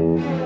Mm-hmm.